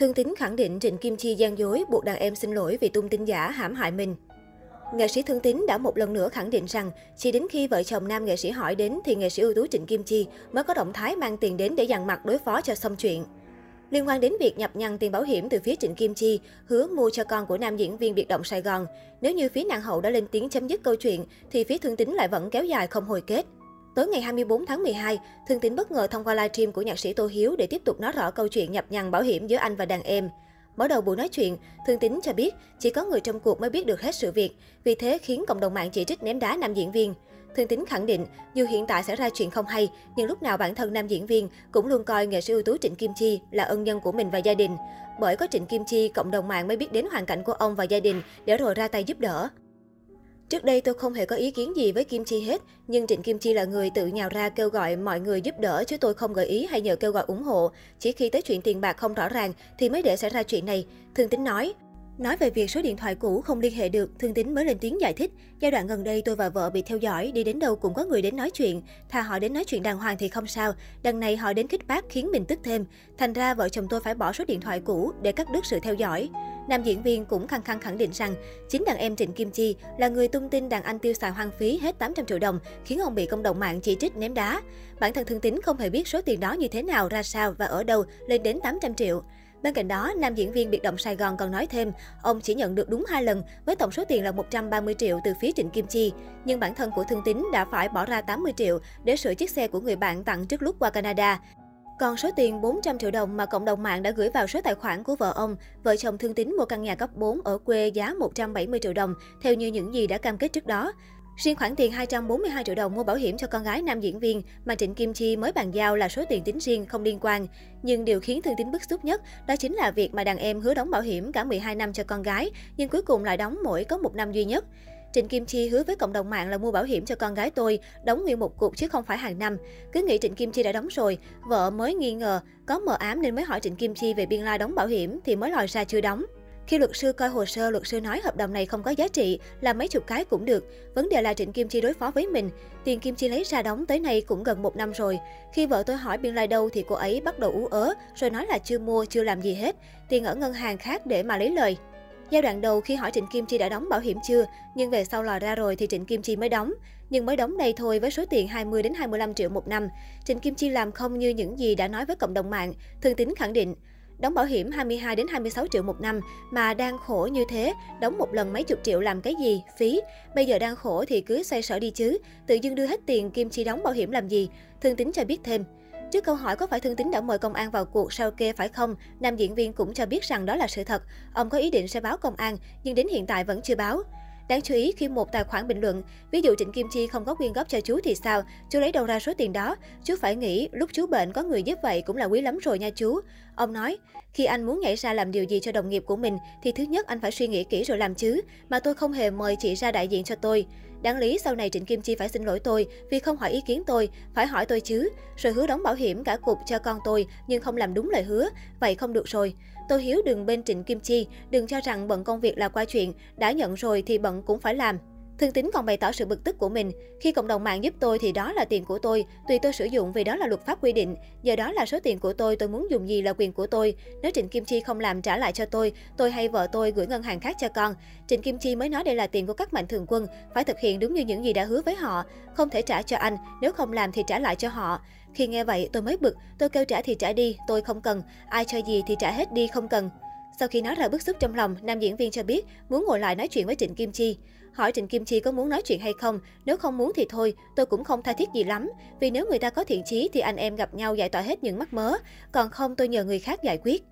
Thương Tín khẳng định Trịnh Kim Chi gian dối buộc đàn em xin lỗi vì tung tin giả hãm hại mình. Nghệ sĩ Thương Tín đã một lần nữa khẳng định rằng chỉ đến khi vợ chồng nam nghệ sĩ hỏi đến thì nghệ sĩ ưu tú Trịnh Kim Chi mới có động thái mang tiền đến để dằn mặt đối phó cho xong chuyện. Liên quan đến việc nhập nhằn tiền bảo hiểm từ phía Trịnh Kim Chi, hứa mua cho con của nam diễn viên biệt động Sài Gòn, nếu như phía nàng hậu đã lên tiếng chấm dứt câu chuyện thì phía Thương Tín lại vẫn kéo dài không hồi kết. Tối ngày 24 tháng 12, Thương Tín bất ngờ thông qua livestream của nhạc sĩ Tô Hiếu để tiếp tục nói rõ câu chuyện nhập nhằn bảo hiểm giữa anh và đàn em. Mở đầu buổi nói chuyện, Thương Tín cho biết chỉ có người trong cuộc mới biết được hết sự việc, vì thế khiến cộng đồng mạng chỉ trích ném đá nam diễn viên. Thương Tín khẳng định, dù hiện tại xảy ra chuyện không hay, nhưng lúc nào bản thân nam diễn viên cũng luôn coi nghệ sĩ ưu tú Trịnh Kim Chi là ân nhân của mình và gia đình. Bởi có Trịnh Kim Chi, cộng đồng mạng mới biết đến hoàn cảnh của ông và gia đình để rồi ra tay giúp đỡ. Trước đây tôi không hề có ý kiến gì với Kim Chi hết, nhưng Trịnh Kim Chi là người tự nhào ra kêu gọi mọi người giúp đỡ chứ tôi không gợi ý hay nhờ kêu gọi ủng hộ. Chỉ khi tới chuyện tiền bạc không rõ ràng thì mới để xảy ra chuyện này, Thương Tính nói. Nói về việc số điện thoại cũ không liên hệ được, Thương Tín mới lên tiếng giải thích. Giai đoạn gần đây tôi và vợ bị theo dõi, đi đến đâu cũng có người đến nói chuyện. Thà họ đến nói chuyện đàng hoàng thì không sao. Đằng này họ đến khích bác khiến mình tức thêm. Thành ra vợ chồng tôi phải bỏ số điện thoại cũ để cắt đứt sự theo dõi. Nam diễn viên cũng khăng khăng khẳng định rằng chính đàn em Trịnh Kim Chi là người tung tin đàn anh tiêu xài hoang phí hết 800 triệu đồng, khiến ông bị công đồng mạng chỉ trích ném đá. Bản thân Thương Tín không hề biết số tiền đó như thế nào, ra sao và ở đâu lên đến 800 triệu. Bên cạnh đó, nam diễn viên biệt động Sài Gòn còn nói thêm, ông chỉ nhận được đúng hai lần với tổng số tiền là 130 triệu từ phía Trịnh Kim Chi. Nhưng bản thân của Thương Tín đã phải bỏ ra 80 triệu để sửa chiếc xe của người bạn tặng trước lúc qua Canada. Còn số tiền 400 triệu đồng mà cộng đồng mạng đã gửi vào số tài khoản của vợ ông, vợ chồng Thương Tín mua căn nhà cấp 4 ở quê giá 170 triệu đồng, theo như những gì đã cam kết trước đó. Riêng khoản tiền 242 triệu đồng mua bảo hiểm cho con gái nam diễn viên mà Trịnh Kim Chi mới bàn giao là số tiền tính riêng không liên quan. Nhưng điều khiến Thương Tín bức xúc nhất đó chính là việc mà đàn em hứa đóng bảo hiểm cả 12 năm cho con gái, nhưng cuối cùng lại đóng mỗi có một năm duy nhất. Trịnh Kim Chi hứa với cộng đồng mạng là mua bảo hiểm cho con gái tôi, đóng nguyên một cục chứ không phải hàng năm. Cứ nghĩ Trịnh Kim Chi đã đóng rồi, vợ mới nghi ngờ, có mờ ám nên mới hỏi Trịnh Kim Chi về biên lai đóng bảo hiểm thì mới lòi ra chưa đóng. Khi luật sư coi hồ sơ, luật sư nói hợp đồng này không có giá trị, làm mấy chục cái cũng được. Vấn đề là Trịnh Kim Chi đối phó với mình. Tiền Kim Chi lấy ra đóng tới nay cũng gần một năm rồi. Khi vợ tôi hỏi biên lai đâu thì cô ấy bắt đầu ú ớ, rồi nói là chưa mua, chưa làm gì hết. Tiền ở ngân hàng khác để mà lấy lời. Giai đoạn đầu khi hỏi Trịnh Kim Chi đã đóng bảo hiểm chưa, nhưng về sau lò ra rồi thì Trịnh Kim Chi mới đóng. Nhưng mới đóng đây thôi với số tiền 20 đến 25 triệu một năm. Trịnh Kim Chi làm không như những gì đã nói với cộng đồng mạng. Thương Tín khẳng định, đóng bảo hiểm 22 đến 26 triệu một năm mà đang khổ như thế, đóng một lần mấy chục triệu làm cái gì, phí. Bây giờ đang khổ thì cứ xoay sở đi chứ, tự dưng đưa hết tiền Kim Chi đóng bảo hiểm làm gì. Thương Tín cho biết thêm. Trước câu hỏi có phải Thương Tín đã mời công an vào cuộc sau kê phải không, nam diễn viên cũng cho biết rằng đó là sự thật. Ông có ý định sẽ báo công an, nhưng đến hiện tại vẫn chưa báo. Đáng chú ý khi một tài khoản bình luận, ví dụ Trịnh Kim Chi không có quyên góp cho chú thì sao, chú lấy đâu ra số tiền đó, chú phải nghĩ lúc chú bệnh có người giúp vậy cũng là quý lắm rồi nha chú. Ông nói, khi anh muốn nhảy ra làm điều gì cho đồng nghiệp của mình thì thứ nhất anh phải suy nghĩ kỹ rồi làm chứ, mà tôi không hề mời chị ra đại diện cho tôi. Đáng lý sau này Trịnh Kim Chi phải xin lỗi tôi vì không hỏi ý kiến tôi, phải hỏi tôi chứ. Rồi hứa đóng bảo hiểm cả cục cho con tôi nhưng không làm đúng lời hứa, vậy không được rồi. Tôi hiếu đừng bên Trịnh Kim Chi, đừng cho rằng bận công việc là qua chuyện, đã nhận rồi thì bận cũng phải làm. Thương Tín còn bày tỏ sự bực tức của mình. Khi cộng đồng mạng giúp tôi thì đó là tiền của tôi, tùy tôi sử dụng vì đó là luật pháp quy định. Giờ đó là số tiền của tôi, tôi muốn dùng gì là quyền của tôi. Nếu Trịnh Kim Chi không làm trả lại cho tôi, tôi hay vợ tôi gửi ngân hàng khác cho con. Trịnh Kim Chi mới nói đây là tiền của các mạnh thường quân, phải thực hiện đúng như những gì đã hứa với họ. Không thể trả cho anh, nếu không làm thì trả lại cho họ. Khi nghe vậy tôi mới bực, tôi kêu trả thì trả đi, tôi không cần. Ai cho gì thì trả hết đi, không cần. Sau khi nói ra bức xúc trong lòng, nam diễn viên cho biết muốn ngồi lại nói chuyện với Trịnh Kim Chi. Hỏi Trịnh Kim Chi có muốn nói chuyện hay không, nếu không muốn thì thôi, tôi cũng không tha thiết gì lắm. Vì nếu người ta có thiện chí thì anh em gặp nhau giải tỏa hết những mắc mớ, còn không tôi nhờ người khác giải quyết.